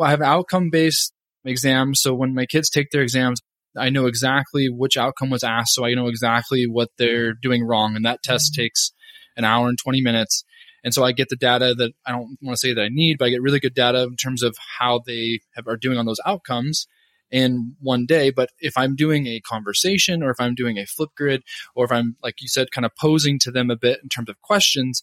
I have outcome based exams. So when my kids take their exams, I know exactly which outcome was asked. So I know exactly what they're doing wrong. And that test mm-hmm. takes an hour and 20 minutes. And so I get the data that I don't want to say that I need, but I get really good data in terms of how they have, are doing on those outcomes in one day. But if I'm doing a conversation or if I'm doing a flip grid or if I'm, like you said, kind of posing to them a bit in terms of questions,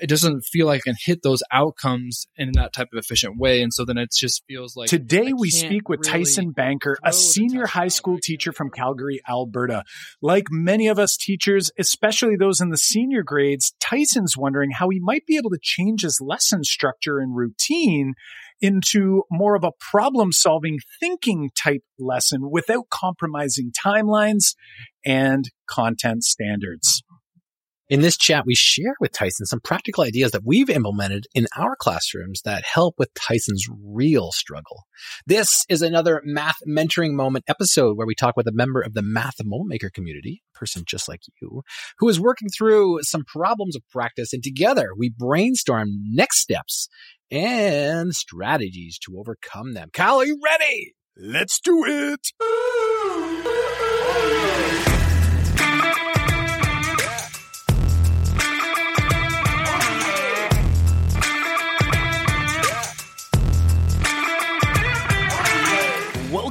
it doesn't feel like I can hit those outcomes in that type of efficient way. And so then it just feels like today we speak with really Tyson Banker, a senior high school teacher from Calgary, Alberta. Like many of us teachers, especially those in the senior grades, Tyson's wondering how he might be able to change his lesson structure and routine into more of a problem solving thinking type lesson without compromising timelines and content standards. In this chat, we share with Tyson some practical ideas that we've implemented in our classrooms that help with Tyson's real struggle. This is another math mentoring moment episode where we talk with a member of the math moment maker community, a person just like you, who is working through some problems of practice. And together we brainstorm next steps and strategies to overcome them. Kyle, are you ready? Let's do it.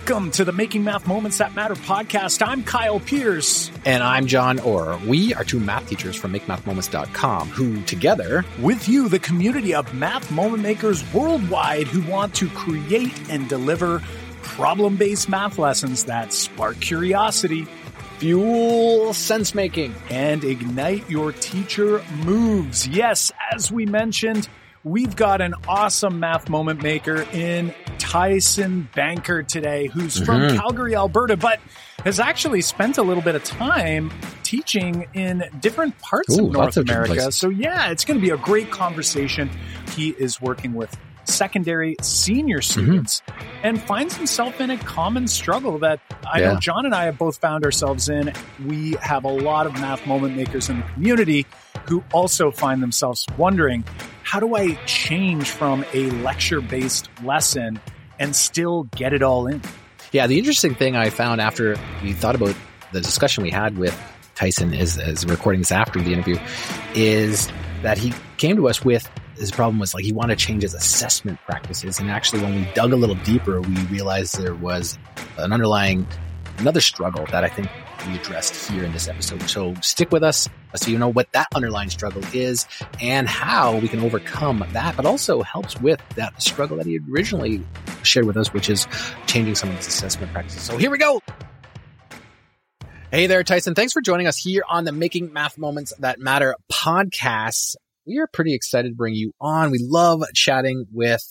Welcome to the Making Math Moments That Matter podcast. I'm Kyle Pearce. And I'm Jon Orr. We are two math teachers from MakeMathMoments.com who together, with you, the community of math moment makers worldwide who want to create and deliver problem based math lessons that spark curiosity, fuel sense making, and ignite your teacher moves. Yes, as we mentioned, we've got an awesome math moment maker in Tyson Banker today, who's mm-hmm. from Calgary, Alberta, but has actually spent a little bit of time teaching in different parts Ooh, of North America. So yeah, it's going to be a great conversation. He is working with secondary senior mm-hmm. students mm-hmm. and finds himself in a common struggle that I yeah. know Jon and I have both found ourselves in. We have a lot of math moment makers in the community who also find themselves wondering, how do I change from a lecture based lesson and still get it all in? Yeah, the interesting thing I found after we thought about the discussion we had with Tyson is, is recording this after the interview is that he came to us with his problem was like he wanted to change his assessment practices. And actually, when we dug a little deeper, we realized there was an underlying another struggle that I think we addressed here in this episode. So stick with us uh, so you know what that underlying struggle is and how we can overcome that, but also helps with that struggle that he originally shared with us, which is changing some of his assessment practices. So here we go. Hey there, Tyson. Thanks for joining us here on the Making Math Moments That Matter podcast. We are pretty excited to bring you on. We love chatting with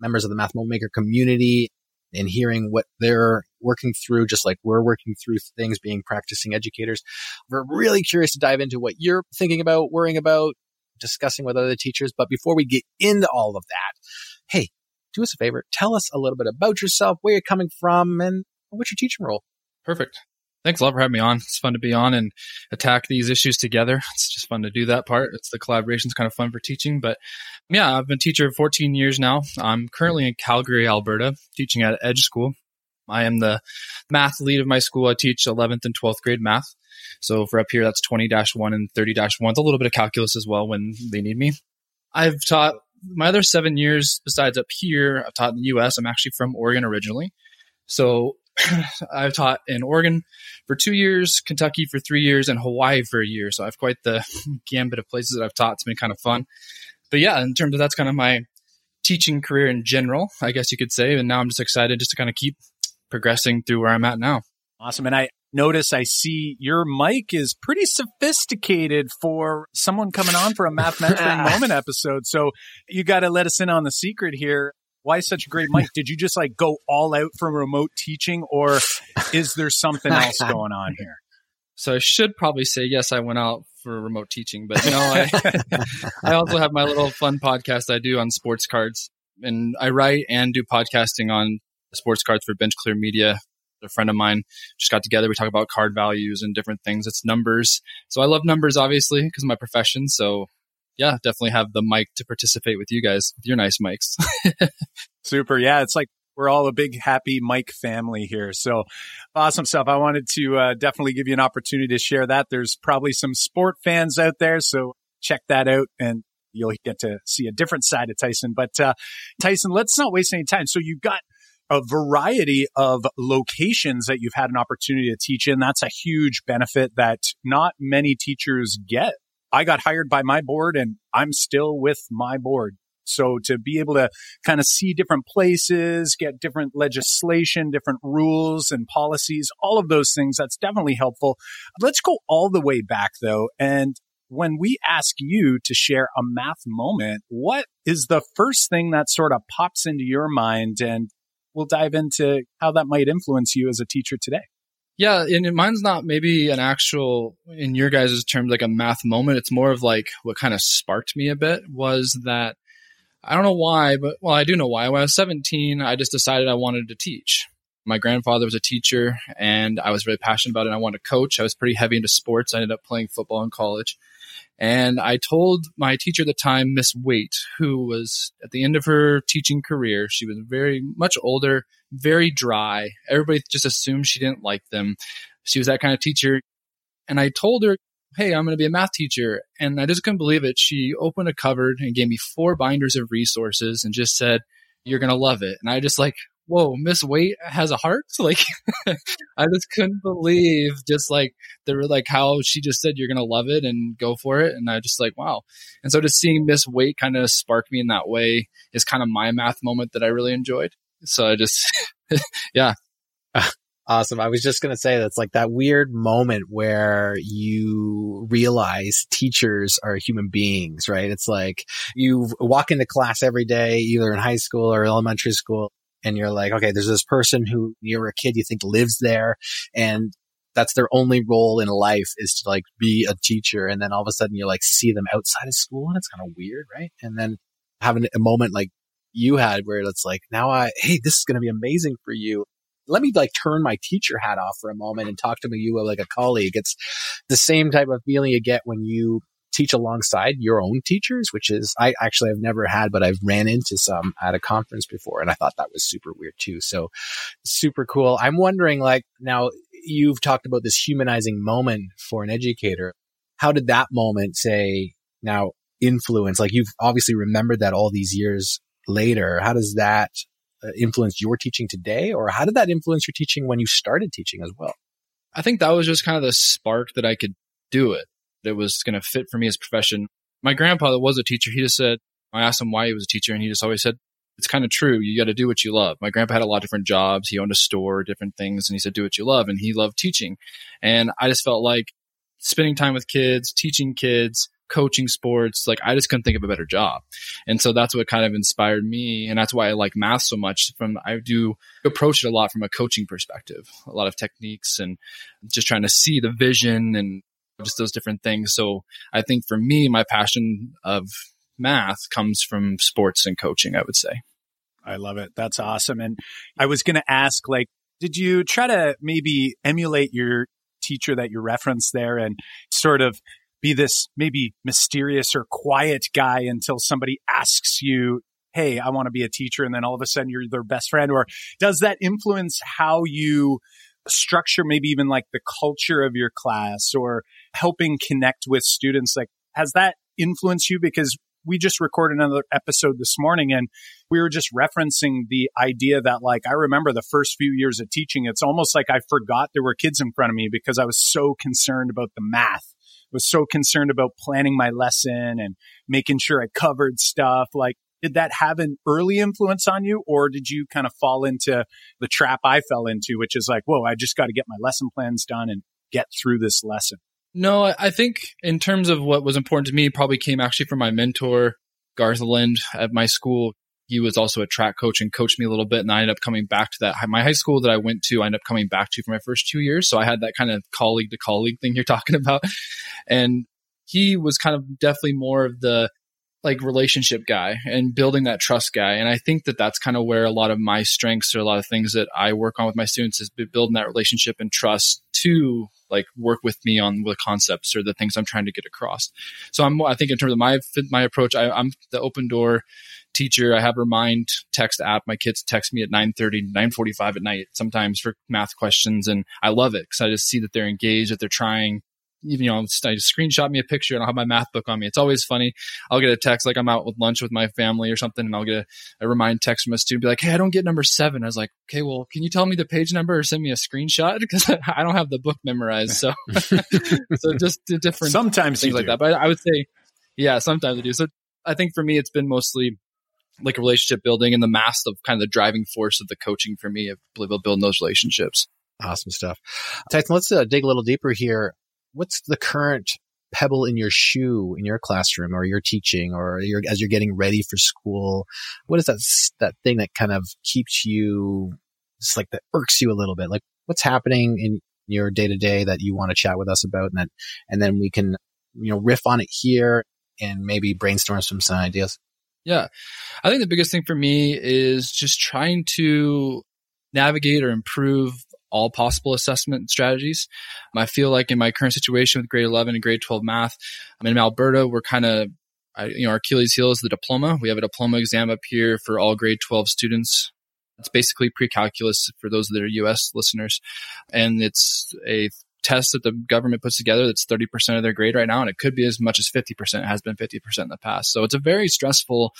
members of the Math Moment Maker community and hearing what they're working through, just like we're working through things being practicing educators. We're really curious to dive into what you're thinking about, worrying about, discussing with other teachers. But before we get into all of that, hey, do us a favor. Tell us a little bit about yourself, where you're coming from, and what's your teaching role. Perfect. Thanks a lot for having me on. It's fun to be on and attack these issues together. It's just fun to do that part. It's the collaboration's kind of fun for teaching. But yeah, I've been a teacher 14 years now. I'm currently in Calgary, Alberta, teaching at Edge School. I am the math lead of my school. I teach 11th and 12th grade math. So for up here, that's 20 1 and 30 1. A little bit of calculus as well when they need me. I've taught my other seven years besides up here. I've taught in the US. I'm actually from Oregon originally. So I've taught in Oregon for two years, Kentucky for three years, and Hawaii for a year. So I have quite the gambit of places that I've taught. It's been kind of fun. But yeah, in terms of that's kind of my teaching career in general, I guess you could say. And now I'm just excited just to kind of keep progressing through where I'm at now. Awesome. And I notice I see your mic is pretty sophisticated for someone coming on for a math mentoring moment episode. So you got to let us in on the secret here why such a great mic? Did you just like go all out from remote teaching or is there something else going on here? So I should probably say yes, I went out for remote teaching, but no, I, I also have my little fun podcast I do on sports cards and I write and do podcasting on sports cards for Bench Clear Media. A friend of mine just got together. We talk about card values and different things. It's numbers. So I love numbers, obviously, because of my profession. So yeah, definitely have the mic to participate with you guys with your nice mics. Super. Yeah. It's like we're all a big happy Mike family here. So awesome stuff. I wanted to uh, definitely give you an opportunity to share that. There's probably some sport fans out there. So check that out and you'll get to see a different side of Tyson. But uh, Tyson, let's not waste any time. So you've got a variety of locations that you've had an opportunity to teach in. That's a huge benefit that not many teachers get. I got hired by my board and I'm still with my board. So to be able to kind of see different places, get different legislation, different rules and policies, all of those things, that's definitely helpful. Let's go all the way back though. And when we ask you to share a math moment, what is the first thing that sort of pops into your mind? And we'll dive into how that might influence you as a teacher today. Yeah, and mine's not maybe an actual, in your guys' terms, like a math moment. It's more of like what kind of sparked me a bit was that I don't know why, but well, I do know why. When I was 17, I just decided I wanted to teach. My grandfather was a teacher and I was really passionate about it. I wanted to coach. I was pretty heavy into sports. I ended up playing football in college. And I told my teacher at the time, Miss Waite, who was at the end of her teaching career, she was very much older, very dry. Everybody just assumed she didn't like them. She was that kind of teacher. And I told her, Hey, I'm going to be a math teacher. And I just couldn't believe it. She opened a cupboard and gave me four binders of resources and just said, you're going to love it. And I just like whoa, Miss Wait has a heart. Like, I just couldn't believe just like they were like how she just said you're gonna love it and go for it, and I just like wow. And so just seeing Miss Wait kind of spark me in that way is kind of my math moment that I really enjoyed. So I just, yeah. Awesome. I was just going to say that's like that weird moment where you realize teachers are human beings, right? It's like you walk into class every day, either in high school or elementary school, and you're like, okay, there's this person who you're a kid you think lives there and that's their only role in life is to like be a teacher. And then all of a sudden you like see them outside of school and it's kind of weird, right? And then having a moment like you had where it's like, now I, hey, this is going to be amazing for you. Let me like turn my teacher hat off for a moment and talk to you like a colleague. It's the same type of feeling you get when you teach alongside your own teachers, which is I actually have never had, but I've ran into some at a conference before, and I thought that was super weird too. So super cool. I'm wondering, like, now you've talked about this humanizing moment for an educator. How did that moment say now influence? Like you've obviously remembered that all these years later. How does that uh, influence your teaching today, or how did that influence your teaching when you started teaching as well? I think that was just kind of the spark that I could do it that was going to fit for me as a profession. My grandpa that was a teacher, he just said, I asked him why he was a teacher and he just always said, it's kind of true. You got to do what you love. My grandpa had a lot of different jobs. He owned a store, different things. And he said, do what you love. And he loved teaching. And I just felt like spending time with kids, teaching kids, coaching sports, like I just couldn't think of a better job. And so that's what kind of inspired me. And that's why I like math so much from, I do approach it a lot from a coaching perspective, a lot of techniques and just trying to see the vision and just those different things. So I think for me, my passion of math comes from sports and coaching, I would say. I love it. That's awesome. And I was going to ask, like, did you try to maybe emulate your teacher that you referenced there and sort of be this maybe mysterious or quiet guy until somebody asks you, Hey, I want to be a teacher. And then all of a sudden you're their best friend. Or does that influence how you structure, maybe even like the culture of your class or helping connect with students? Like, has that influenced you? Because we just recorded another episode this morning and we were just referencing the idea that like I remember the first few years of teaching it's almost like I forgot there were kids in front of me because I was so concerned about the math was so concerned about planning my lesson and making sure I covered stuff like did that have an early influence on you or did you kind of fall into the trap I fell into which is like whoa I just got to get my lesson plans done and get through this lesson no, I think in terms of what was important to me, probably came actually from my mentor, Garth Lind at my school. He was also a track coach and coached me a little bit. And I ended up coming back to that. My high school that I went to, I ended up coming back to for my first two years. So I had that kind of colleague to colleague thing you're talking about. And he was kind of definitely more of the like relationship guy and building that trust guy. And I think that that's kind of where a lot of my strengths or a lot of things that I work on with my students is building that relationship and trust to like work with me on the concepts or the things I'm trying to get across. So I'm, I think in terms of my, my approach, I, I'm the open door teacher, I have a Remind text app. My kids text me at 9.30, 9.45 at night sometimes for math questions. And I love it because I just see that they're engaged, that they're trying. Even, you know, I just screenshot me a picture and I'll have my math book on me. It's always funny. I'll get a text like I'm out with lunch with my family or something and I'll get a, a remind text from a student be like, Hey, I don't get number seven. I was like, okay, well, can you tell me the page number or send me a screenshot? Because I don't have the book memorized. So, so just a different sometimes things like that. But I would say, yeah, sometimes I do. So I think for me, it's been mostly like relationship building and the mass of kind of the driving force of the coaching for me of building those relationships. Awesome stuff. Tyson, let's uh, dig a little deeper here. What's the current pebble in your shoe in your classroom or your teaching or your, as you're getting ready for school? What is that, that thing that kind of keeps you, just like that irks you a little bit? Like what's happening in your day to day that you want to chat with us about? And then, and then we can, you know, riff on it here and maybe brainstorm some, some ideas. Yeah. I think the biggest thing for me is just trying to navigate or improve all possible assessment strategies. I feel like in my current situation with grade 11 and grade 12 math, I'm in Alberta, we're kind of, you know, our Achilles heel is the diploma. We have a diploma exam up here for all grade 12 students. It's basically pre-calculus for those that are U.S. listeners. And it's a test that the government puts together that's 30% of their grade right now. And it could be as much as 50%. It has been 50% in the past. So it's a very stressful,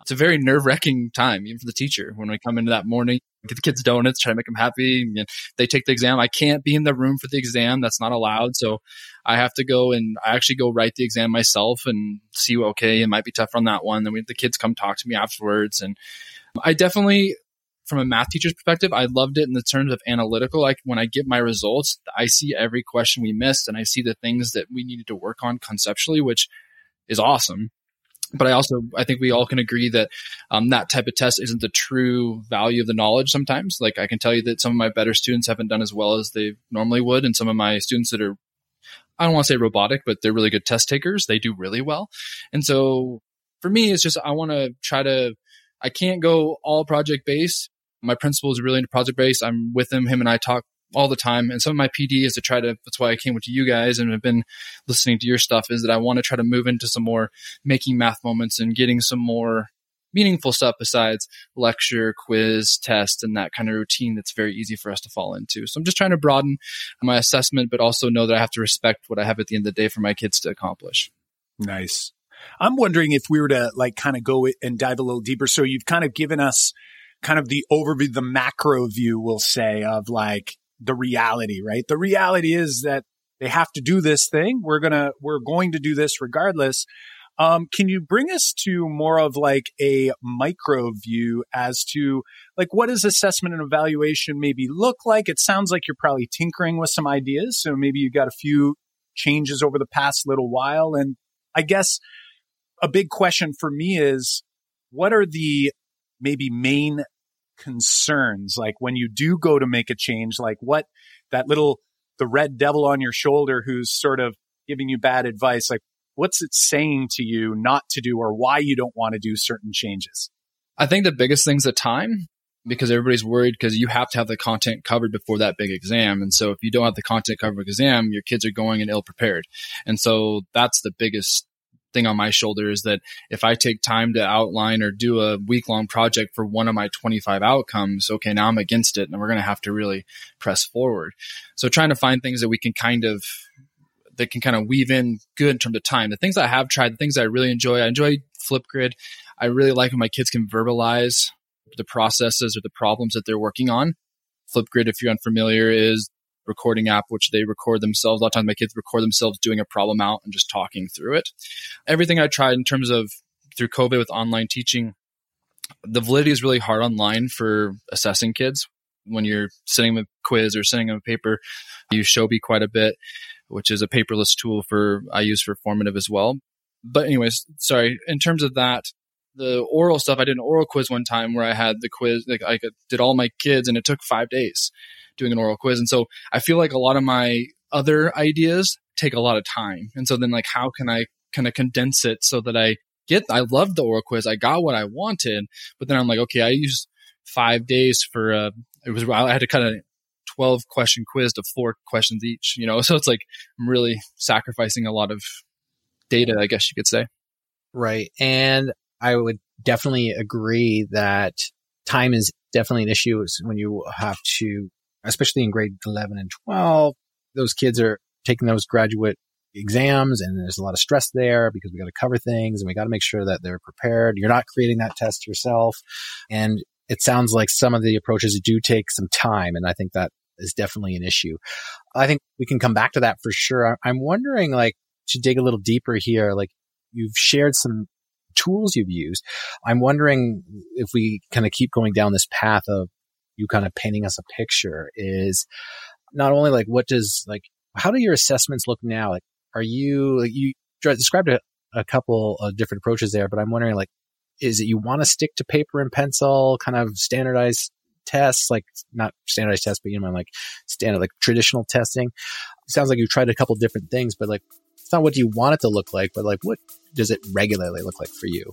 it's a very nerve wracking time, even for the teacher. When we come into that morning, get the kids donuts, try to make them happy. And they take the exam. I can't be in the room for the exam. That's not allowed. So I have to go and I actually go write the exam myself and see, okay, it might be tough on that one. Then we, the kids come talk to me afterwards. And I definitely from a math teacher's perspective, I loved it in the terms of analytical. Like when I get my results, I see every question we missed and I see the things that we needed to work on conceptually, which is awesome. But I also, I think we all can agree that um, that type of test isn't the true value of the knowledge sometimes. Like I can tell you that some of my better students haven't done as well as they normally would. And some of my students that are, I don't want to say robotic, but they're really good test takers. They do really well. And so for me, it's just, I want to try to, I can't go all project based my principal is really into project based. I'm with him. Him and I talk all the time. And some of my PD is to try to, that's why I came with you guys and have been listening to your stuff is that I want to try to move into some more making math moments and getting some more meaningful stuff besides lecture, quiz, test, and that kind of routine that's very easy for us to fall into. So I'm just trying to broaden my assessment, but also know that I have to respect what I have at the end of the day for my kids to accomplish. Nice. I'm wondering if we were to like kind of go and dive a little deeper. So you've kind of given us kind of the overview, the macro view, we'll say, of like the reality, right? The reality is that they have to do this thing. We're gonna, we're going to do this regardless. Um, can you bring us to more of like a micro view as to like what does assessment and evaluation maybe look like? It sounds like you're probably tinkering with some ideas. So maybe you got a few changes over the past little while. And I guess a big question for me is what are the maybe main concerns. Like when you do go to make a change like what that little the red devil on your shoulder who's sort of giving you bad advice like what's it saying to you not to do or why you don't want to do certain changes? I think the biggest thing's the time because everybody's worried because you have to have the content covered before that big exam. And so if you don't have the content covered exam your kids are going in ill prepared. And so that's the biggest thing on my shoulder is that if I take time to outline or do a week long project for one of my 25 outcomes, okay, now I'm against it and we're going to have to really press forward. So trying to find things that we can kind of that can kind of weave in good in terms of time. The things I have tried, the things I really enjoy, I enjoy Flipgrid. I really like when my kids can verbalize the processes or the problems that they're working on. Flipgrid, if you're unfamiliar, is recording app, which they record themselves. A lot of times my kids record themselves doing a problem out and just talking through it. Everything I tried in terms of through COVID with online teaching, the validity is really hard online for assessing kids. When you're sending them a quiz or sending them a paper, you show Showbie quite a bit, which is a paperless tool for I use for formative as well. But anyways, sorry. In terms of that, the oral stuff, I did an oral quiz one time where I had the quiz, like I did all my kids and it took five days doing an oral quiz. And so I feel like a lot of my other ideas take a lot of time. And so then like, how can I kind of condense it so that I get, I loved the oral quiz. I got what I wanted, but then I'm like, okay, I used five days for, uh, it was, I had to cut a 12 question quiz to four questions each, you know? So it's like, I'm really sacrificing a lot of data, I guess you could say. Right. And I would definitely agree that time is definitely an issue when you have to, especially in grade 11 and 12, those kids are taking those graduate exams and there's a lot of stress there because we got to cover things and we got to make sure that they're prepared. You're not creating that test yourself. And it sounds like some of the approaches do take some time. And I think that is definitely an issue. I think we can come back to that for sure. I'm wondering, like, to dig a little deeper here, like, you've shared some tools you've used. I'm wondering if we kind of keep going down this path of you kind of painting us a picture is not only like, what does, like, how do your assessments look now? Like, are you, like, you described a, a couple of different approaches there, but I'm wondering, like, is it you want to stick to paper and pencil, kind of standardized tests, like not standardized tests, but you know, like standard, like traditional testing. It sounds like you've tried a couple different things, but like, it's not what do you want it to look like, but like, what does it regularly look like for you?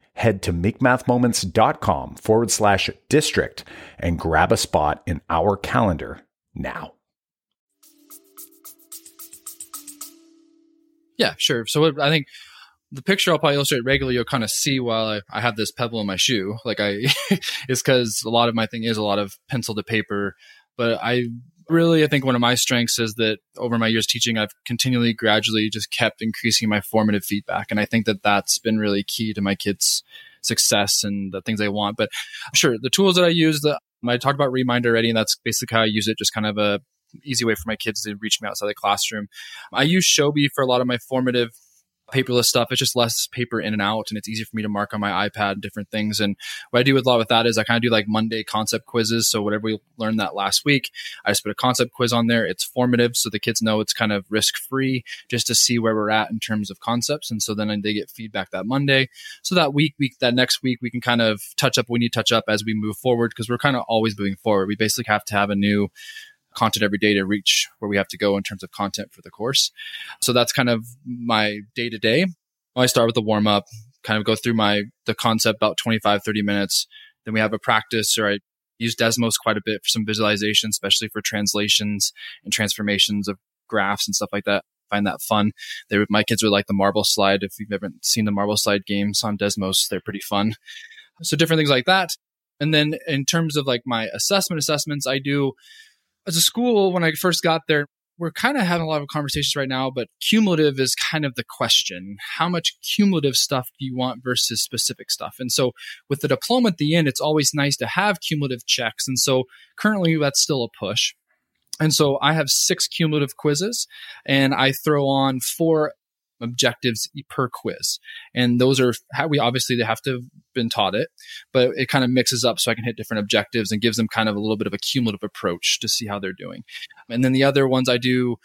head to makemathmoments.com forward slash district and grab a spot in our calendar now. Yeah, sure. So I think the picture I'll probably illustrate regularly, you'll kind of see while I, I have this pebble in my shoe. Like I, is because a lot of my thing is a lot of pencil to paper, but I really, I think one of my strengths is that over my years teaching, I've continually, gradually just kept increasing my formative feedback. And I think that that's been really key to my kids' success and the things they want. But sure, the tools that I use, the, I talked about Remind already, and that's basically how I use it, just kind of a easy way for my kids to reach me outside the classroom. I use Showbie for a lot of my formative paperless stuff. It's just less paper in and out, and it's easy for me to mark on my iPad different things. And what I do with a lot with that is I kind of do like Monday concept quizzes. So whatever we learned that last week, I just put a concept quiz on there. It's formative, so the kids know it's kind of risk free, just to see where we're at in terms of concepts. And so then uh, they get feedback that Monday. So that week, week that next week, we can kind of touch up. We need touch up as we move forward because we're kind of always moving forward. We basically have to have a new content every day to reach where we have to go in terms of content for the course. So that's kind of my day to day. I start with the warm up, kind of go through my the concept about 25 30 minutes. Then we have a practice or I use Desmos quite a bit for some visualization, especially for translations and transformations of graphs and stuff like that. I find that fun. They my kids would like the marble slide. If you've ever seen the marble slide games on Desmos, they're pretty fun. So different things like that. And then in terms of like my assessment assessments, I do as a school, when I first got there, we're kind of having a lot of conversations right now, but cumulative is kind of the question. How much cumulative stuff do you want versus specific stuff? And so with the diploma at the end, it's always nice to have cumulative checks. And so currently that's still a push. And so I have six cumulative quizzes and I throw on four objectives per quiz. And those are how we obviously they have to have been taught it, but it kind of mixes up so I can hit different objectives and gives them kind of a little bit of a cumulative approach to see how they're doing. And then the other ones I do,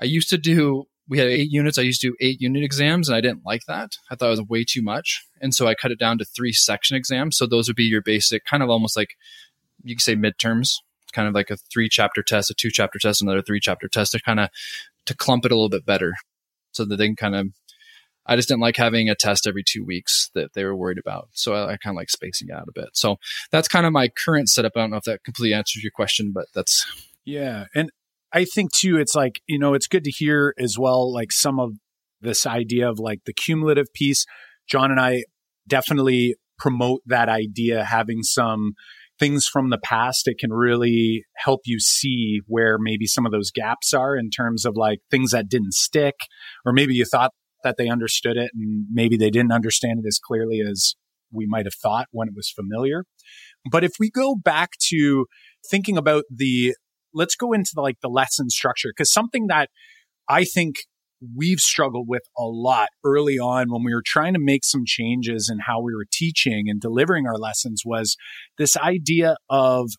I used to do we had eight units. I used to do eight unit exams and I didn't like that. I thought it was way too much. And so I cut it down to three section exams. So those would be your basic kind of almost like you could say midterms, kind of like a three chapter test, a two chapter test, another three chapter test to kind of to clump it a little bit better so that they can kind of I just didn't like having a test every two weeks that they were worried about. So I, I kind of like spacing out a bit. So that's kind of my current setup. I don't know if that completely answers your question, but that's. Yeah. And I think too, it's like, you know, it's good to hear as well, like some of this idea of like the cumulative piece. Jon and I definitely promote that idea, having some things from the past, it can really help you see where maybe some of those gaps are in terms of like things that didn't stick, or maybe you thought that they understood it and maybe they didn't understand it as clearly as we might have thought when it was familiar. But if we go back to thinking about the, let's go into the, like the lesson structure, because something that I think we've struggled with a lot early on when we were trying to make some changes in how we were teaching and delivering our lessons was this idea of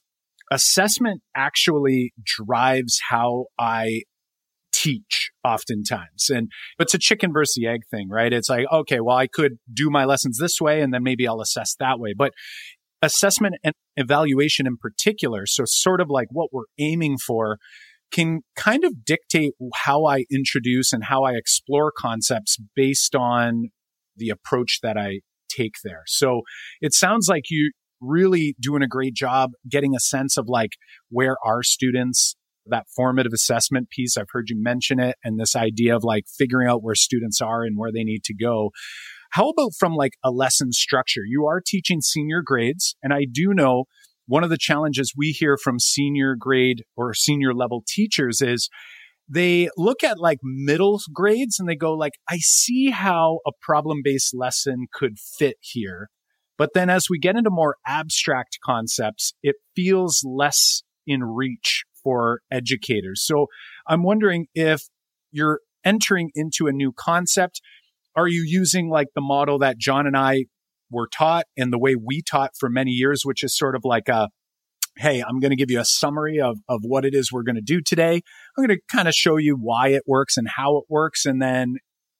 assessment actually drives how I teach oftentimes. And it's a chicken versus the egg thing, right? It's like, okay, well, I could do my lessons this way and then maybe I'll assess that way. But assessment and evaluation in particular, so sort of like what we're aiming for, can kind of dictate how I introduce and how I explore concepts based on the approach that I take there. So it sounds like you really doing a great job getting a sense of like where are students that formative assessment piece. I've heard you mention it and this idea of like figuring out where students are and where they need to go. How about from like a lesson structure? You are teaching senior grades and I do know one of the challenges we hear from senior grade or senior level teachers is they look at like middle grades and they go like i see how a problem based lesson could fit here. But then as we get into more abstract concepts it feels less in reach for educators. So i'm wondering if you're entering into a new concept are you using like the model that jon and i were taught and the way we taught for many years, which is sort of like a, hey, I'm going to give you a summary of, of what it is we're going to do today. I'm going to kind of show you why it works and how it works. And then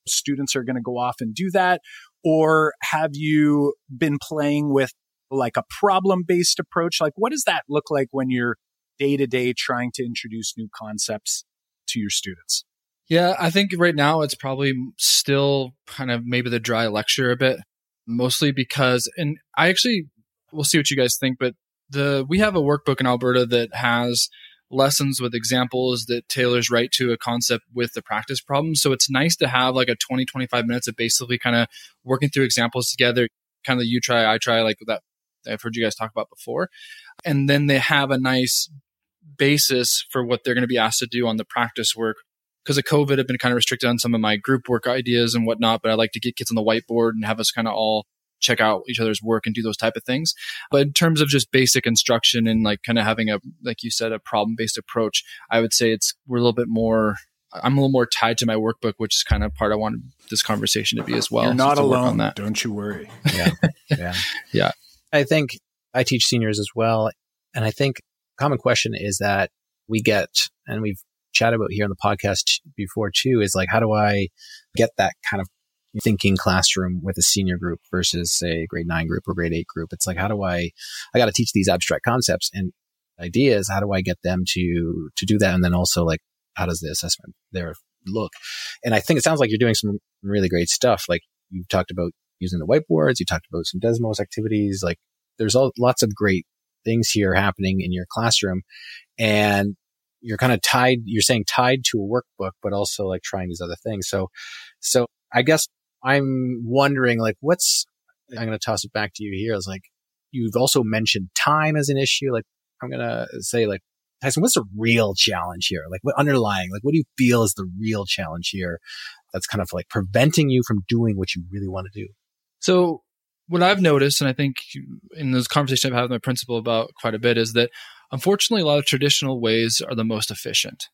students are going to go off and do that. Or have you been playing with like a problem based approach? Like, what does that look like when you're day to day trying to introduce new concepts to your students? Yeah, I think right now it's probably still kind of maybe the dry lecture a bit mostly because, and I actually, we'll see what you guys think, but the we have a workbook in Alberta that has lessons with examples that tailors right to a concept with the practice problem. So it's nice to have like a 20, 25 minutes of basically kind of working through examples together, kind of you try, I try, like that I've heard you guys talk about before. And then they have a nice basis for what they're going to be asked to do on the practice work because of COVID, I've been kind of restricted on some of my group work ideas and whatnot, but I like to get kids on the whiteboard and have us kind of all check out each other's work and do those type of things. But in terms of just basic instruction and like kind of having a, like you said, a problem based approach, I would say it's, we're a little bit more, I'm a little more tied to my workbook, which is kind of part I wanted this conversation to be as well. You're not so alone. That. Don't you worry. Yeah. Yeah. yeah. I think I teach seniors as well. And I think common question is that we get, and we've chat about here on the podcast before too is like, how do I get that kind of thinking classroom with a senior group versus say grade nine group or grade eight group? It's like, how do I, I got to teach these abstract concepts and ideas. How do I get them to, to do that? And then also like, how does the assessment there look? And I think it sounds like you're doing some really great stuff. Like you talked about using the whiteboards, you talked about some Desmos activities. Like there's all, lots of great things here happening in your classroom. And you're kind of tied, you're saying tied to a workbook, but also like trying these other things. So, so I guess I'm wondering like, what's, I'm going to toss it back to you here. I was like, you've also mentioned time as an issue. Like, I'm going to say like, Tyson, what's the real challenge here? Like what underlying, like what do you feel is the real challenge here that's kind of like preventing you from doing what you really want to do? So what I've noticed, and I think in those conversations I've had with my principal about quite a bit, is that unfortunately a lot of traditional ways are the most efficient.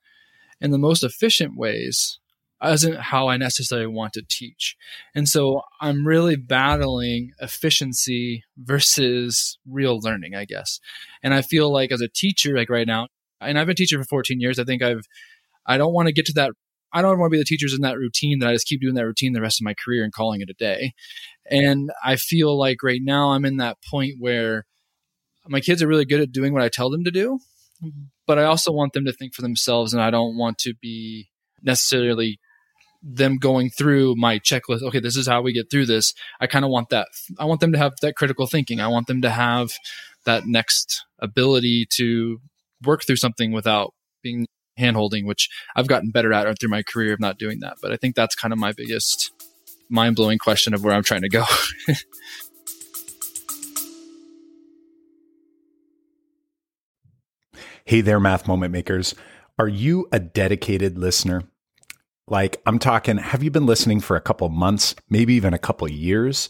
And the most efficient ways isn't how I necessarily want to teach. And so I'm really battling efficiency versus real learning, I guess. And I feel like as a teacher, like right now, and I've been teaching for 14 years, I think I've, I don't want to get to that I don't want to be the teachers in that routine that I just keep doing that routine the rest of my career and calling it a day. And I feel like right now I'm in that point where my kids are really good at doing what I tell them to do, mm-hmm. but I also want them to think for themselves and I don't want to be necessarily them going through my checklist. Okay, this is how we get through this. I kind of want that. I want them to have that critical thinking. I want them to have that next ability to work through something without being handholding, which I've gotten better at through my career of not doing that. But I think that's kind of my biggest mind blowing question of where I'm trying to go. hey there, math moment makers. Are you a dedicated listener? Like, I'm talking, have you been listening for a couple months, maybe even a couple years?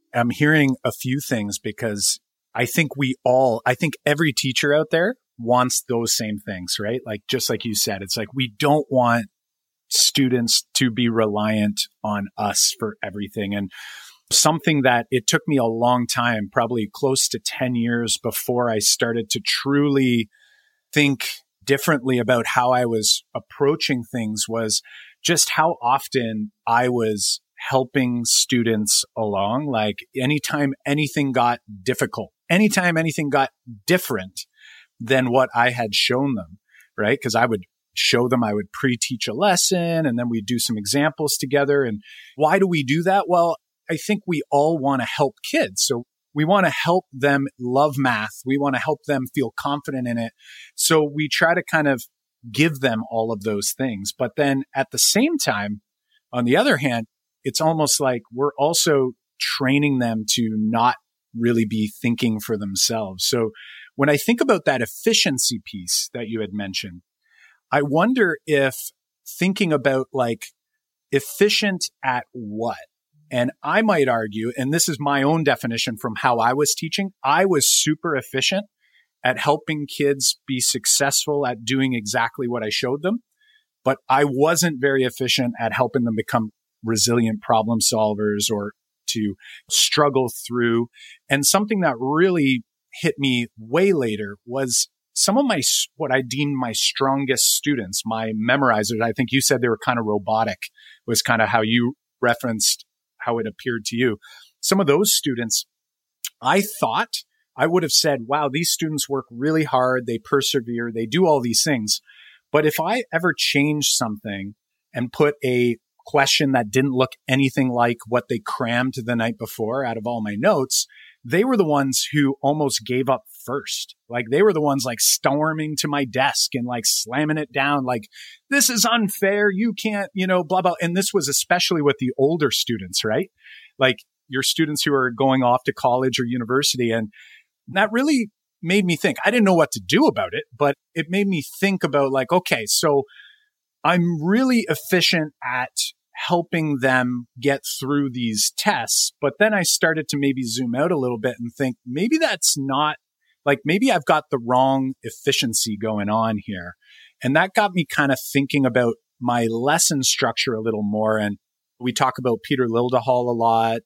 I'm hearing a few things because I think we all, I think every teacher out there wants those same things, right? Like, just like you said, it's like we don't want students to be reliant on us for everything. And something that it took me a long time, probably close to 10 years before I started to truly think differently about how I was approaching things was just how often I was helping students along. Like anytime anything got difficult, anytime anything got different than what I had shown them, right? Because I would show them, I would pre teach a lesson and then we'd do some examples together. And why do we do that? Well, I think we all want to help kids. So we want to help them love math. We want to help them feel confident in it. So we try to kind of give them all of those things. But then at the same time, on the other hand, it's almost like we're also training them to not really be thinking for themselves. So when I think about that efficiency piece that you had mentioned, I wonder if thinking about like efficient at what? And I might argue, and this is my own definition from how I was teaching, I was super efficient at helping kids be successful at doing exactly what I showed them. But I wasn't very efficient at helping them become resilient problem solvers or to struggle through. And something that really hit me way later was some of my, what I deemed my strongest students, my memorizers. I think you said they were kind of robotic was kind of how you referenced how it appeared to you. Some of those students, I thought I would have said, wow, these students work really hard. They persevere. They do all these things. But if I ever changed something and put a question that didn't look anything like what they crammed the night before out of all my notes, they were the ones who almost gave up first. Like they were the ones like storming to my desk and like slamming it down. Like this is unfair. You can't, you know, blah, blah. And this was especially with the older students, right? Like your students who are going off to college or university. And that really made me think. I didn't know what to do about it, but it made me think about like, okay, so I'm really efficient at helping them get through these tests. But then I started to maybe zoom out a little bit and think maybe that's not like maybe I've got the wrong efficiency going on here. And that got me kind of thinking about my lesson structure a little more. And we talk about Peter Liljedahl a lot,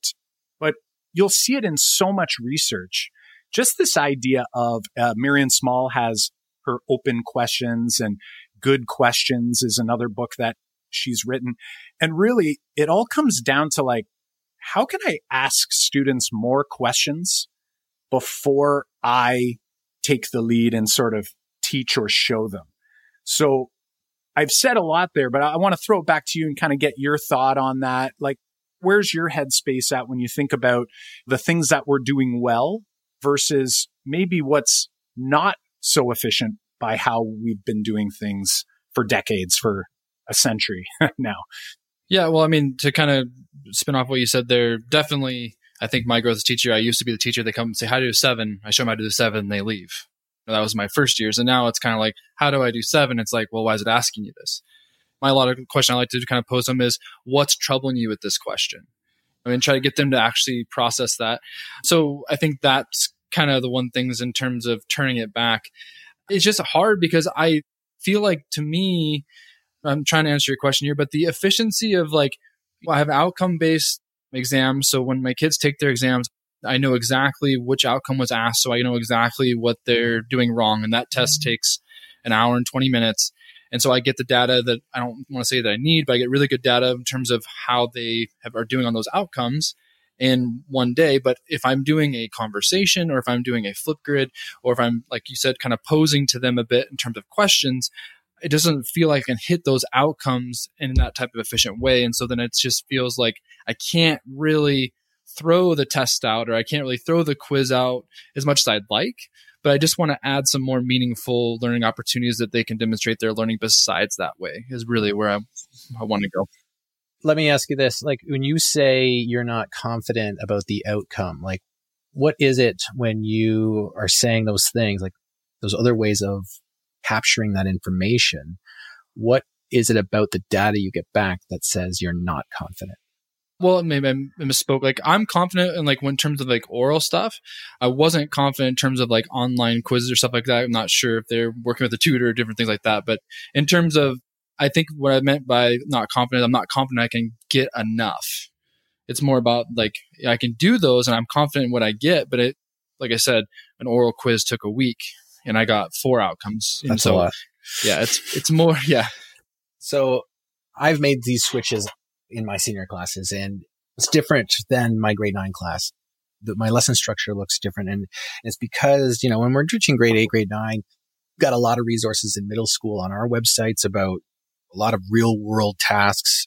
but you'll see it in so much research. Just this idea of uh, Marian Small has her open questions and good questions is another book that she's written. And really, it all comes down to like, how can I ask students more questions before I take the lead and sort of teach or show them? So I've said a lot there, but I want to throw it back to you and kind of get your thought on that. Like, where's your headspace at when you think about the things that we're doing well versus maybe what's not so efficient by how we've been doing things for decades, for a century now. Yeah, well, I mean, to kind of spin off what you said there, definitely, I think my growth as teacher, I used to be the teacher. They come and say, How do you do seven? I show them how to do seven, and they leave. That was my first years. And now it's kind of like, How do I do seven? It's like, Well, why is it asking you this? My lot of question I like to kind of pose them is, What's troubling you with this question? I mean, try to get them to actually process that. So I think that's kind of the one things in terms of turning it back. It's just hard because I feel like to me, I'm trying to answer your question here, but the efficiency of like, I have outcome based exams. So when my kids take their exams, I know exactly which outcome was asked. So I know exactly what they're doing wrong. And that test mm-hmm. takes an hour and 20 minutes. And so I get the data that I don't want to say that I need, but I get really good data in terms of how they have, are doing on those outcomes in one day. But if I'm doing a conversation or if I'm doing a flip grid or if I'm, like you said, kind of posing to them a bit in terms of questions, it doesn't feel like I can hit those outcomes in that type of efficient way. And so then it just feels like I can't really throw the test out or I can't really throw the quiz out as much as I'd like. But I just want to add some more meaningful learning opportunities that they can demonstrate their learning besides that way is really where I, I want to go. Let me ask you this. Like when you say you're not confident about the outcome, like what is it when you are saying those things, like those other ways of capturing that information? What is it about the data you get back that says you're not confident? well maybe i misspoke. Like i'm confident in like in terms of like oral stuff. I wasn't confident in terms of like online quizzes or stuff like that. I'm not sure if they're working with a tutor or different things like that. But in terms of i think what i meant by not confident i'm not confident i can get enough. It's more about like i can do those and i'm confident in what i get but it like i said an oral quiz took a week and i got four outcomes That's so a lot. yeah it's it's more yeah So I've made these switches in my senior classes and it's different than my grade nine class. The, my lesson structure looks different. And it's because, you know, when we're teaching grade eight, grade nine, we've got a lot of resources in middle school on our websites about a lot of real world tasks,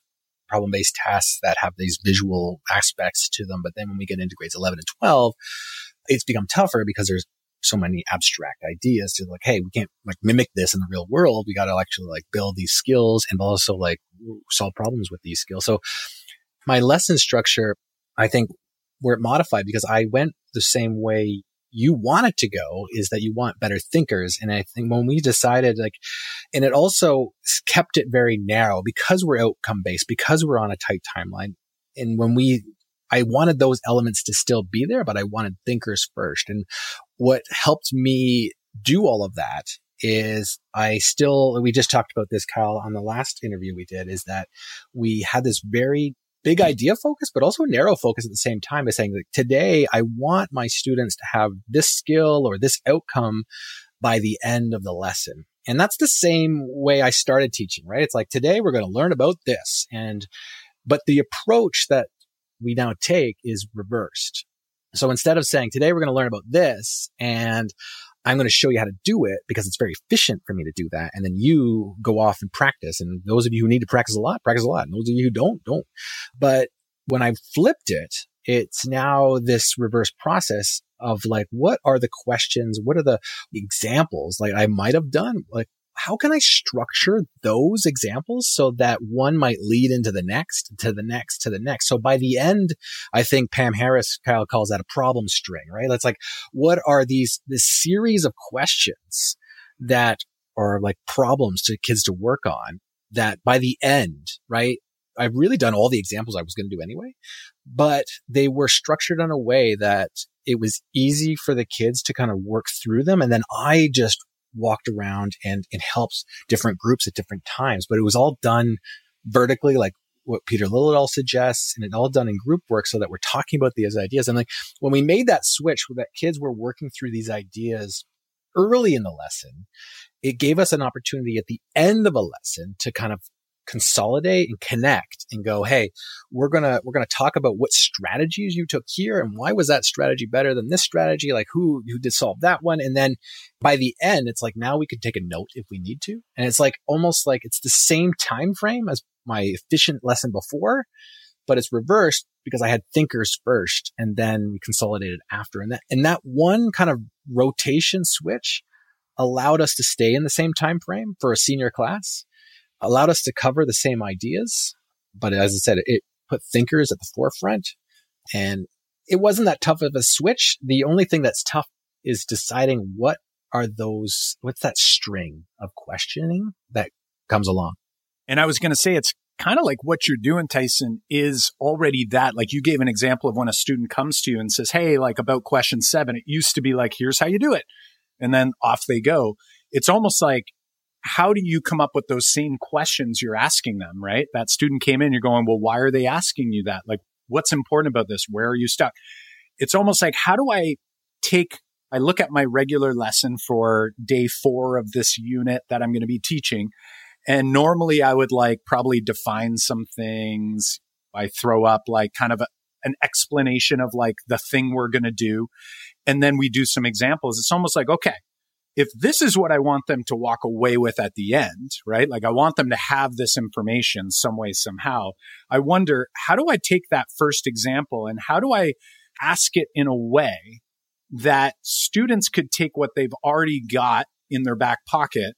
problem based tasks that have these visual aspects to them. But then when we get into grades 11 and 12, it's become tougher because there's so many abstract ideas to like, hey, we can't like mimic this in the real world. We got to actually like build these skills and also like solve problems with these skills. So my lesson structure, I think where it modified because I went the same way you want it to go is that you want better thinkers. And I think when we decided like, and it also kept it very narrow because we're outcome based, because we're on a tight timeline. And when we I wanted those elements to still be there, but I wanted thinkers first. And what helped me do all of that is I still, we just talked about this, Kyle, on the last interview we did, is that we had this very big idea focus, but also narrow focus at the same time is saying like today I want my students to have this skill or this outcome by the end of the lesson. And that's the same way I started teaching, right? It's like today we're going to learn about this. And, but the approach that we now take is reversed. So instead of saying today we're going to learn about this and I'm going to show you how to do it because it's very efficient for me to do that. And then you go off and practice. And those of you who need to practice a lot, practice a lot. And those of you who don't, don't. But when I flipped it, it's now this reverse process of like, what are the questions? What are the examples like I might have done? Like, how can I structure those examples so that one might lead into the next, to the next, to the next? So by the end, I think Pam Harris, Kyle calls that a problem string, right? That's like, what are these, this series of questions that are like problems to kids to work on that by the end, right? I've really done all the examples I was going to do anyway, but they were structured in a way that it was easy for the kids to kind of work through them. And then I just walked around and it helps different groups at different times, but it was all done vertically, like what Peter Liljedahl suggests, and it all done in group work so that we're talking about these ideas. And like when we made that switch, that kids were working through these ideas early in the lesson, it gave us an opportunity at the end of a lesson to kind of consolidate and connect and go, Hey, we're going to, we're going to talk about what strategies you took here and why was that strategy better than this strategy? Like who, who did solve that one? And then by the end, it's like now we could take a note if we need to. And it's like almost like it's the same time frame as my efficient lesson before, but it's reversed because I had thinkers first and then we consolidated after. And that, and that one kind of rotation switch allowed us to stay in the same time frame for a senior class allowed us to cover the same ideas. But as I said, it put thinkers at the forefront and it wasn't that tough of a switch. The only thing that's tough is deciding what are those, what's that string of questioning that comes along. And I was going to say, it's kind of like what you're doing, Tyson, is already that. Like you gave an example of when a student comes to you and says, Hey, like about question seven, it used to be like, here's how you do it. And then off they go. It's almost like how do you come up with those same questions you're asking them, right? That student came in, you're going, well, why are they asking you that? Like, what's important about this? Where are you stuck? It's almost like, how do I take, I look at my regular lesson for day four of this unit that I'm going to be teaching. And normally I would like probably define some things. I throw up like kind of a, an explanation of like the thing we're going to do. And then we do some examples. It's almost like, okay, if this is what I want them to walk away with at the end, right? Like I want them to have this information some way, somehow. I wonder, how do I take that first example and how do I ask it in a way that students could take what they've already got in their back pocket,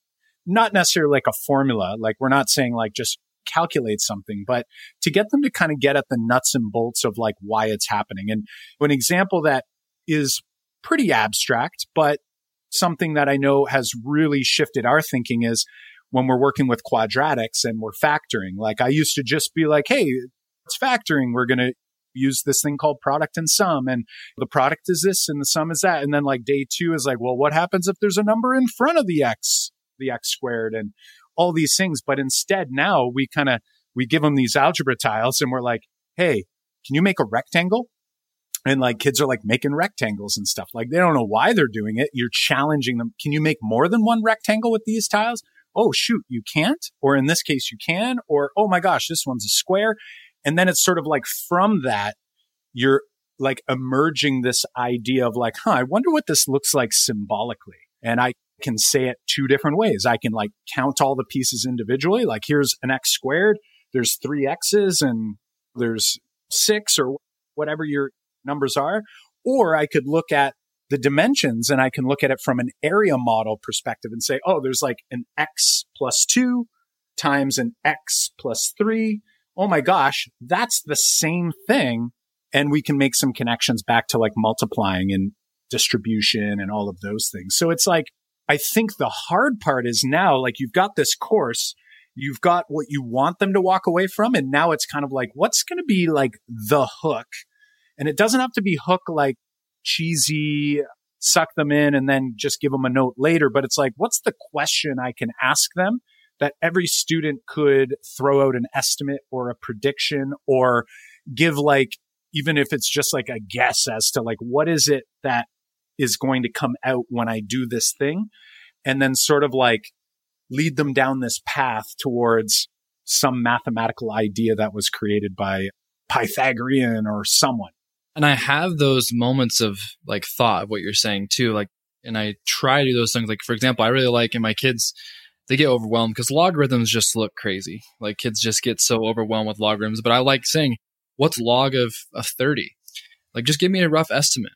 not necessarily like a formula. Like we're not saying like just calculate something, but to get them to kind of get at the nuts and bolts of like why it's happening. And an example that is pretty abstract, but something that I know has really shifted our thinking is when we're working with quadratics and we're factoring. Like I used to just be like, Hey, it's factoring. We're going to use this thing called product and sum and the product is this and the sum is that. And then like day two is like, well, what happens if there's a number in front of the X, the X squared and all these things. But instead now we kind of, we give them these algebra tiles and we're like, Hey, can you make a rectangle? And like kids are like making rectangles and stuff. Like they don't know why they're doing it. You're challenging them. Can you make more than one rectangle with these tiles? Oh, shoot, you can't. Or in this case, you can. Or, oh my gosh, this one's a square. And then it's sort of like from that, you're like emerging this idea of like, huh, I wonder what this looks like symbolically. And I can say it two different ways. I can like count all the pieces individually. Like here's an X squared. There's three X's and there's six or whatever your numbers are. Or I could look at the dimensions and I can look at it from an area model perspective and say, oh, there's like an X plus two times an X three. Oh my gosh, that's the same thing. And we can make some connections back to like multiplying and distribution and all of those things. So it's like, I think the hard part is now, like you've got this course, you've got what you want them to walk away from. And now it's kind of like, what's going to be like the hook? And it doesn't have to be hook like cheesy, suck them in and then just give them a note later. But it's like, what's the question I can ask them that every student could throw out an estimate or a prediction or give like, even if it's just like a guess as to like, what is it that is going to come out when I do this thing? And then sort of like lead them down this path towards some mathematical idea that was created by Pythagorean or someone. And I have those moments of like thought of what you're saying too. Like, and I try to do those things. Like, for example, I really like in my kids, they get overwhelmed because logarithms just look crazy. Like kids just get so overwhelmed with logarithms. But I like saying, what's log of, of 30? Like, just give me a rough estimate.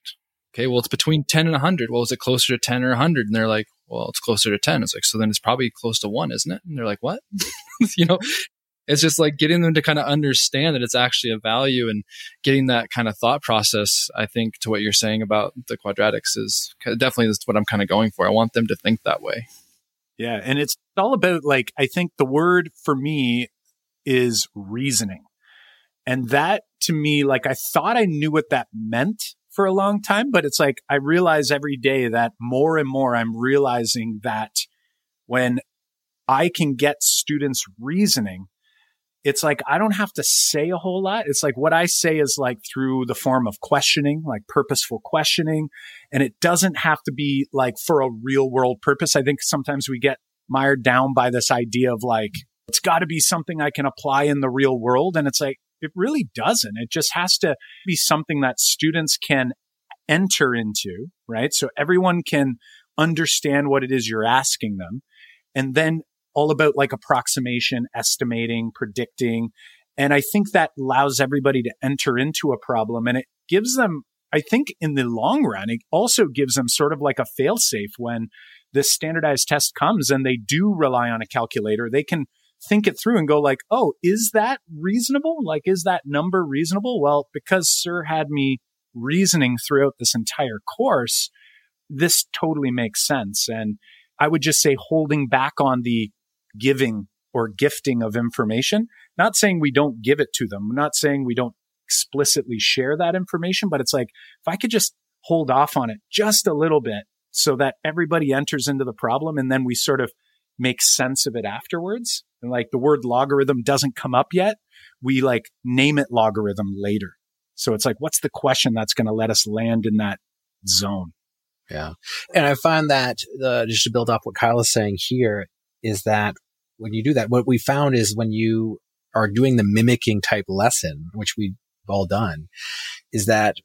Okay, well, it's between 10 and 100. Well, is it closer to 10 or 100? And they're like, well, it's closer to 10. It's like, so then it's probably close to one, isn't it? And they're like, what? you know, it's just like getting them to kind of understand that it's actually a value and getting that kind of thought process. I think to what you're saying about the quadratics is definitely is what I'm kind of going for. I want them to think that way. Yeah. And it's all about like, I think the word for me is reasoning. And that to me, like, I thought I knew what that meant for a long time, but it's like I realize every day that more and more I'm realizing that when I can get students reasoning, it's like I don't have to say a whole lot. It's like what I say is like through the form of questioning, like purposeful questioning. And it doesn't have to be like for a real world purpose. I think sometimes we get mired down by this idea of like, it's got to be something I can apply in the real world. And it's like, it really doesn't. It just has to be something that students can enter into, right? So everyone can understand what it is you're asking them. And then all about like approximation, estimating, predicting. And I think that allows everybody to enter into a problem and it gives them, I think in the long run, it also gives them sort of like a failsafe when this standardized test comes and they do rely on a calculator. They can think it through and go like, oh, is that reasonable? Like, is that number reasonable? Well, because Sir had me reasoning throughout this entire course, this totally makes sense. And I would just say holding back on the giving or gifting of information. Not saying we don't give it to them. Not saying we don't explicitly share that information, but it's like if I could just hold off on it just a little bit so that everybody enters into the problem and then we sort of make sense of it afterwards. And like the word logarithm doesn't come up yet. We like name it logarithm later. So it's like, what's the question that's going to let us land in that zone? Yeah. And I find that uh, just to build off what Kyle is saying here is that when you do that, what we found is when you are doing the mimicking type lesson, which we've all done, is that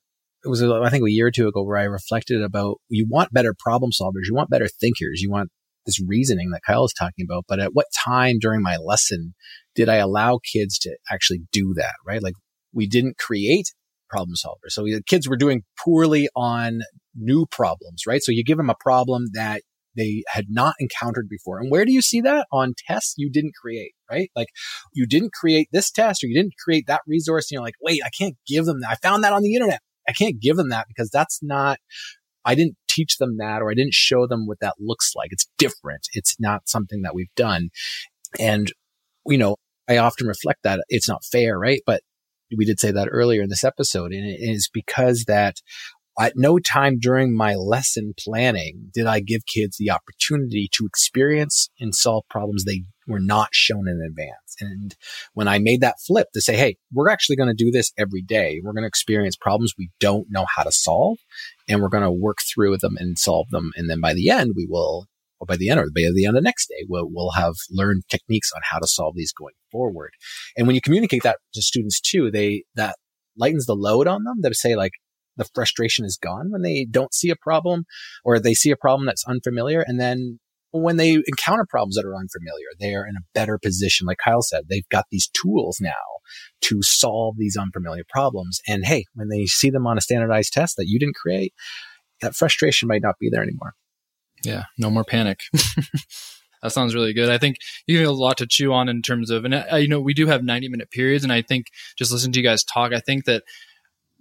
it was I think a year or two ago where I reflected about you want better problem solvers, you want better thinkers, you want this reasoning that Kyle is talking about. But at what time during my lesson did I allow kids to actually do that? Right, like we didn't create problem solvers. So the kids were doing poorly on new problems, right? So you give them a problem that they had not encountered before. And where do you see that? On tests you didn't create, right? Like you didn't create this test or you didn't create that resource. And you're like, wait, I can't give them that. I found that on the internet. I can't give them that because that's not, I didn't teach them that or I didn't show them what that looks like. It's different. It's not something that we've done. And, you know, I often reflect that it's not fair, right? But we did say that earlier in this episode and it is because that at no time during my lesson planning did I give kids the opportunity to experience and solve problems they were not shown in advance. And when I made that flip to say, Hey, we're actually going to do this every day. We're going to experience problems we don't know how to solve and we're going to work through them and solve them. And then by the end, we will, or by the end or by the end of the next day, we'll, we'll have learned techniques on how to solve these going forward. And when you communicate that to students too, they, that lightens the load on them They say like, the frustration is gone when they don't see a problem or they see a problem that's unfamiliar. And then when they encounter problems that are unfamiliar, they are in a better position. Like Kyle said, they've got these tools now to solve these unfamiliar problems. And hey, when they see them on a standardized test that you didn't create, that frustration might not be there anymore. Yeah, no more panic. that sounds really good. I think you have a lot to chew on in terms of, and uh, you know, we do have 90 minute periods. And I think just listening to you guys talk, I think that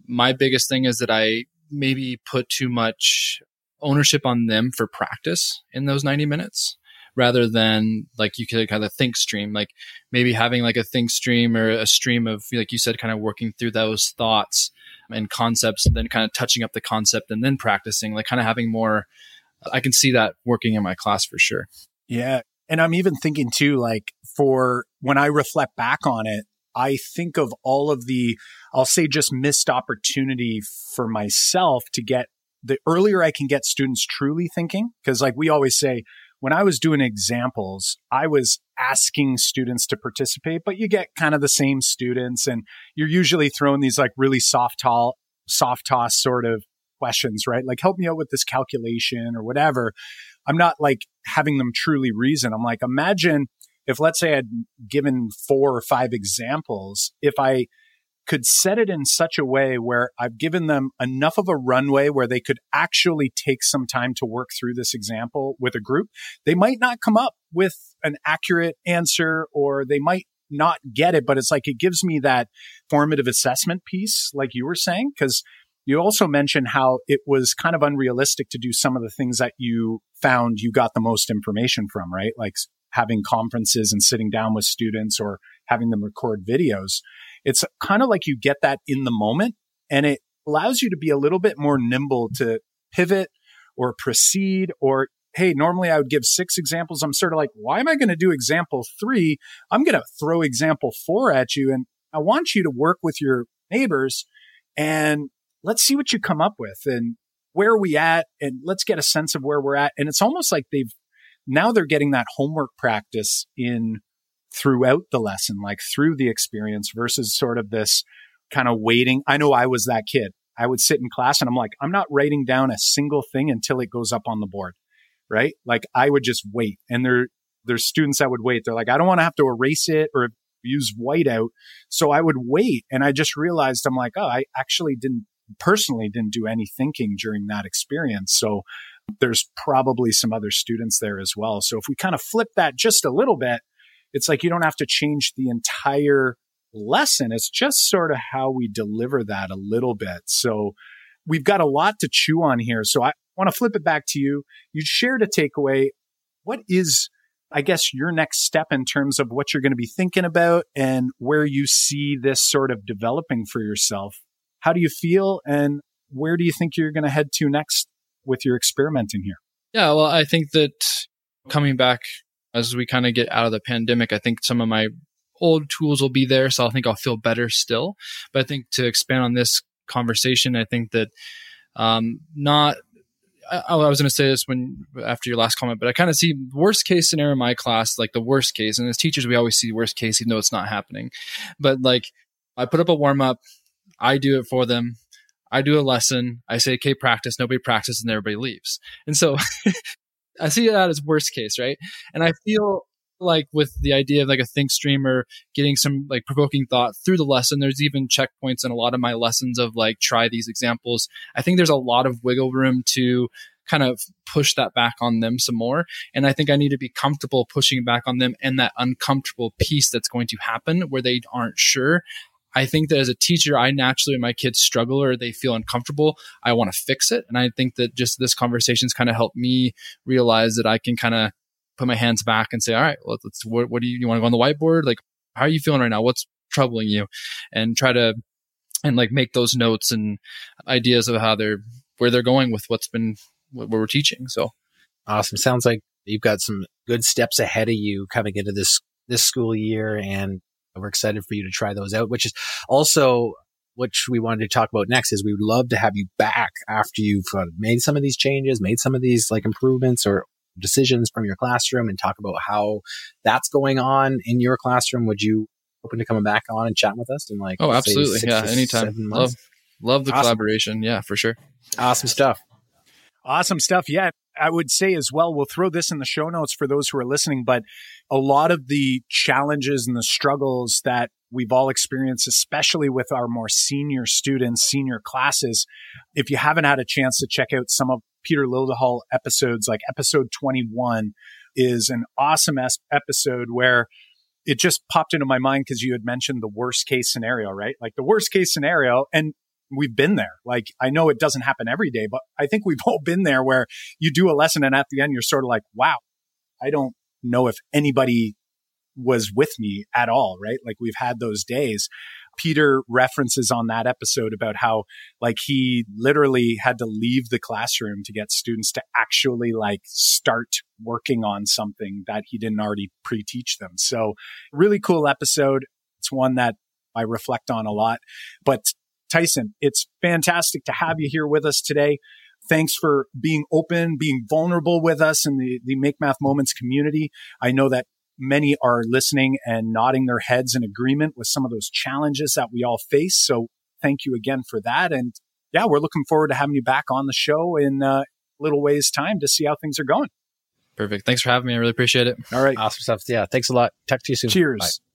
my biggest thing is that I maybe put too much ownership on them for practice in those 90 minutes rather than like you could kind of think stream like maybe having like a think stream or a stream of like you said kind of working through those thoughts and concepts and then kind of touching up the concept and then practicing like kind of having more i can see that working in my class for sure. Yeah. And i'm even thinking too like for when i reflect back on it I think of all of the, I'll say just missed opportunity for myself to get the earlier I can get students truly thinking. Cause like we always say, when I was doing examples, I was asking students to participate, but you get kind of the same students and you're usually throwing these like really soft toss, soft toss sort of questions, right? Like help me out with this calculation or whatever. I'm not like having them truly reason. I'm like, imagine if let's say I'd given four or five examples, if I could set it in such a way where I've given them enough of a runway where they could actually take some time to work through this example with a group, they might not come up with an accurate answer or they might not get it, but it's like it gives me that formative assessment piece, like you were saying, because you also mentioned how it was kind of unrealistic to do some of the things that you found you got the most information from, right? Like having conferences and sitting down with students or having them record videos. It's kind of like you get that in the moment and it allows you to be a little bit more nimble to pivot or proceed or hey, normally I would give six examples. I'm sort of like, why am I going to do example three? I'm going to throw example four at you. And I want you to work with your neighbors and let's see what you come up with and where are we at? And let's get a sense of where we're at. And it's almost like they've now they're getting that homework practice in throughout the lesson, like through the experience versus sort of this kind of waiting. I know I was that kid. I would sit in class and I'm like, I'm not writing down a single thing until it goes up on the board. Right. Like I would just wait. And there, there's students that would wait. They're like, I don't want to have to erase it or use whiteout. So I would wait. And I just realized I'm like, oh, I actually didn't personally didn't do any thinking during that experience. So there's probably some other students there as well. So if we kind of flip that just a little bit, it's like you don't have to change the entire lesson. It's just sort of how we deliver that a little bit. So we've got a lot to chew on here. So I want to flip it back to you. You shared a takeaway. What is, I guess, your next step in terms of what you're going to be thinking about and where you see this sort of developing for yourself? How do you feel and where do you think you're going to head to next with your experimenting here? Yeah, well, I think that coming back as we kind of get out of the pandemic, I think some of my old tools will be there. So I think I'll feel better still. But I think to expand on this conversation, I think that um, not I, I, was going to say this when after your last comment, but I kind of see worst case scenario in my class, like the worst case. And as teachers, we always see worst case, even though it's not happening. But like I put up a warm up, I do it for them. I do a lesson, I say, okay, practice, nobody practices, and everybody leaves. And so I see that as worst case, right? And I feel like with the idea of like a think stream or getting some like provoking thought through the lesson, there's even checkpoints in a lot of my lessons of like try these examples. I think there's a lot of wiggle room to kind of push that back on them some more. And I think I need to be comfortable pushing back on them and that uncomfortable piece that's going to happen where they aren't sure. I think that as a teacher, I naturally, when my kids struggle or they feel uncomfortable, I want to fix it. And I think that just this conversation's kind of helped me realize that I can kind of put my hands back and say, all right, well, let's, what, what do you, you want to go on the whiteboard? Like, how are you feeling right now? What's troubling you? And try to, and like make those notes and ideas of how they're, where they're going with what's been, what we're teaching. So awesome. Sounds like you've got some good steps ahead of you coming into this, this school year and we're excited for you to try those out, which is also which we wanted to talk about next is we would love to have you back after you've uh, made some of these changes, made some of these like improvements or decisions from your classroom and talk about how that's going on in your classroom. Would you open to coming back on and chatting with us? And like, oh, absolutely. Yeah. Anytime. Love, love the awesome. collaboration. Yeah, for sure. Awesome stuff. Awesome stuff. Yeah. I would say as well, we'll throw this in the show notes for those who are listening, but a lot of the challenges and the struggles that we've all experienced, especially with our more senior students, senior classes. If you haven't had a chance to check out some of Peter Liljedahl episodes, like episode 21 is an awesome episode where it just popped into my mind because you had mentioned the worst case scenario, right? Like the worst case scenario. And we've been there. Like I know it doesn't happen every day, but I think we've all been there where you do a lesson and at the end you're sort of like, wow, I don't know if anybody was with me at all, right? Like we've had those days. Peter references on that episode about how like he literally had to leave the classroom to get students to actually like start working on something that he didn't already pre-teach them. So really cool episode. It's one that I reflect on a lot, but Tyson, it's fantastic to have you here with us today. Thanks for being open, being vulnerable with us in the, the Make Math Moments community. I know that many are listening and nodding their heads in agreement with some of those challenges that we all face. So thank you again for that. And yeah, we're looking forward to having you back on the show in a uh, little ways time to see how things are going. Perfect. Thanks for having me. I really appreciate it. All right. Awesome stuff. Yeah. Thanks a lot. Talk to you soon. Cheers. Bye.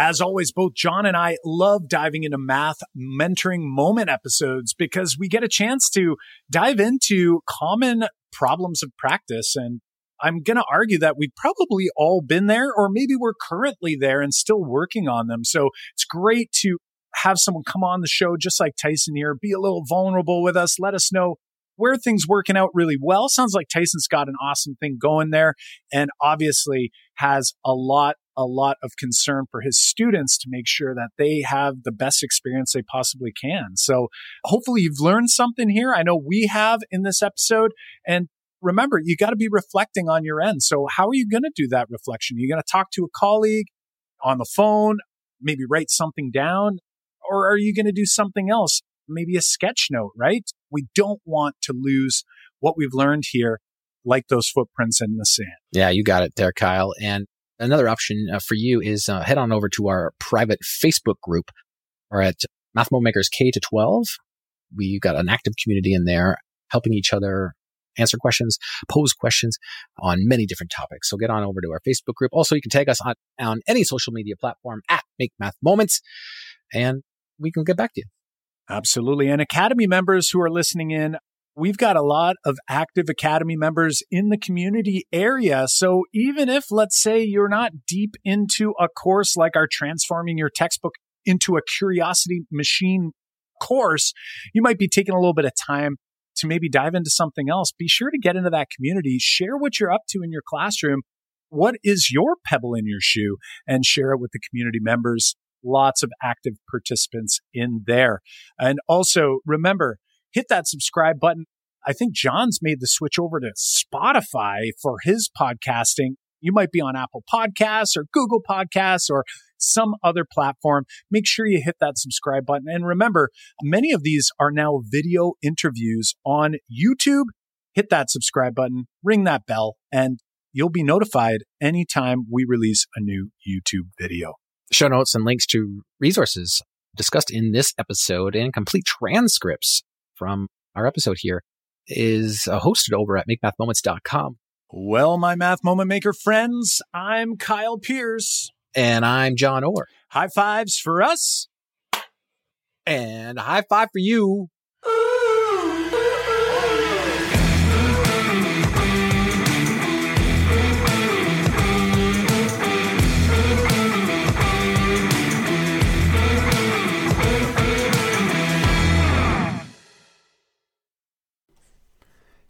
As always, both Jon and I love diving into math mentoring moment episodes because we get a chance to dive into common problems of practice. And I'm going to argue that we've probably all been there, or maybe we're currently there and still working on them. So it's great to have someone come on the show, just like Tyson here, be a little vulnerable with us, let us know where things working out really well. Sounds like Tyson's got an awesome thing going there and obviously has a lot a lot of concern for his students to make sure that they have the best experience they possibly can. So hopefully you've learned something here. I know we have in this episode and remember, you got to be reflecting on your end. So how are you going to do that reflection? Are you going to talk to a colleague on the phone, maybe write something down, or are you going to do something else? Maybe a sketch note, right? We don't want to lose what we've learned here like those footprints in the sand. Yeah, you got it there, Kyle. And Another option uh, for you is uh, head on over to our private Facebook group or at Math Moment Makers K to 12. We've got an active community in there helping each other answer questions, pose questions on many different topics. So get on over to our Facebook group. Also, you can tag us on, on any social media platform at Make Math Moments and we can get back to you. Absolutely. And Academy members who are listening in, we've got a lot of active Academy members in the community area. So even if, let's say, you're not deep into a course like our Transforming Your Textbook into a Curiosity Machine course, you might be taking a little bit of time to maybe dive into something else. Be sure to get into that community, share what you're up to in your classroom. What is your pebble in your shoe and share it with the community members. Lots of active participants in there. And also remember, hit that subscribe button. I think Jon's made the switch over to Spotify for his podcasting. You might be on Apple Podcasts or Google Podcasts or some other platform. Make sure you hit that subscribe button. And remember, many of these are now video interviews on YouTube. Hit that subscribe button, ring that bell, and you'll be notified anytime we release a new YouTube video. Show notes and links to resources discussed in this episode and complete transcripts from our episode here is uh, hosted over at makemathmoments.com. Well, my Math Moment Maker friends, I'm Kyle Pearce. And I'm Jon Orr. High fives for us. And high five for you.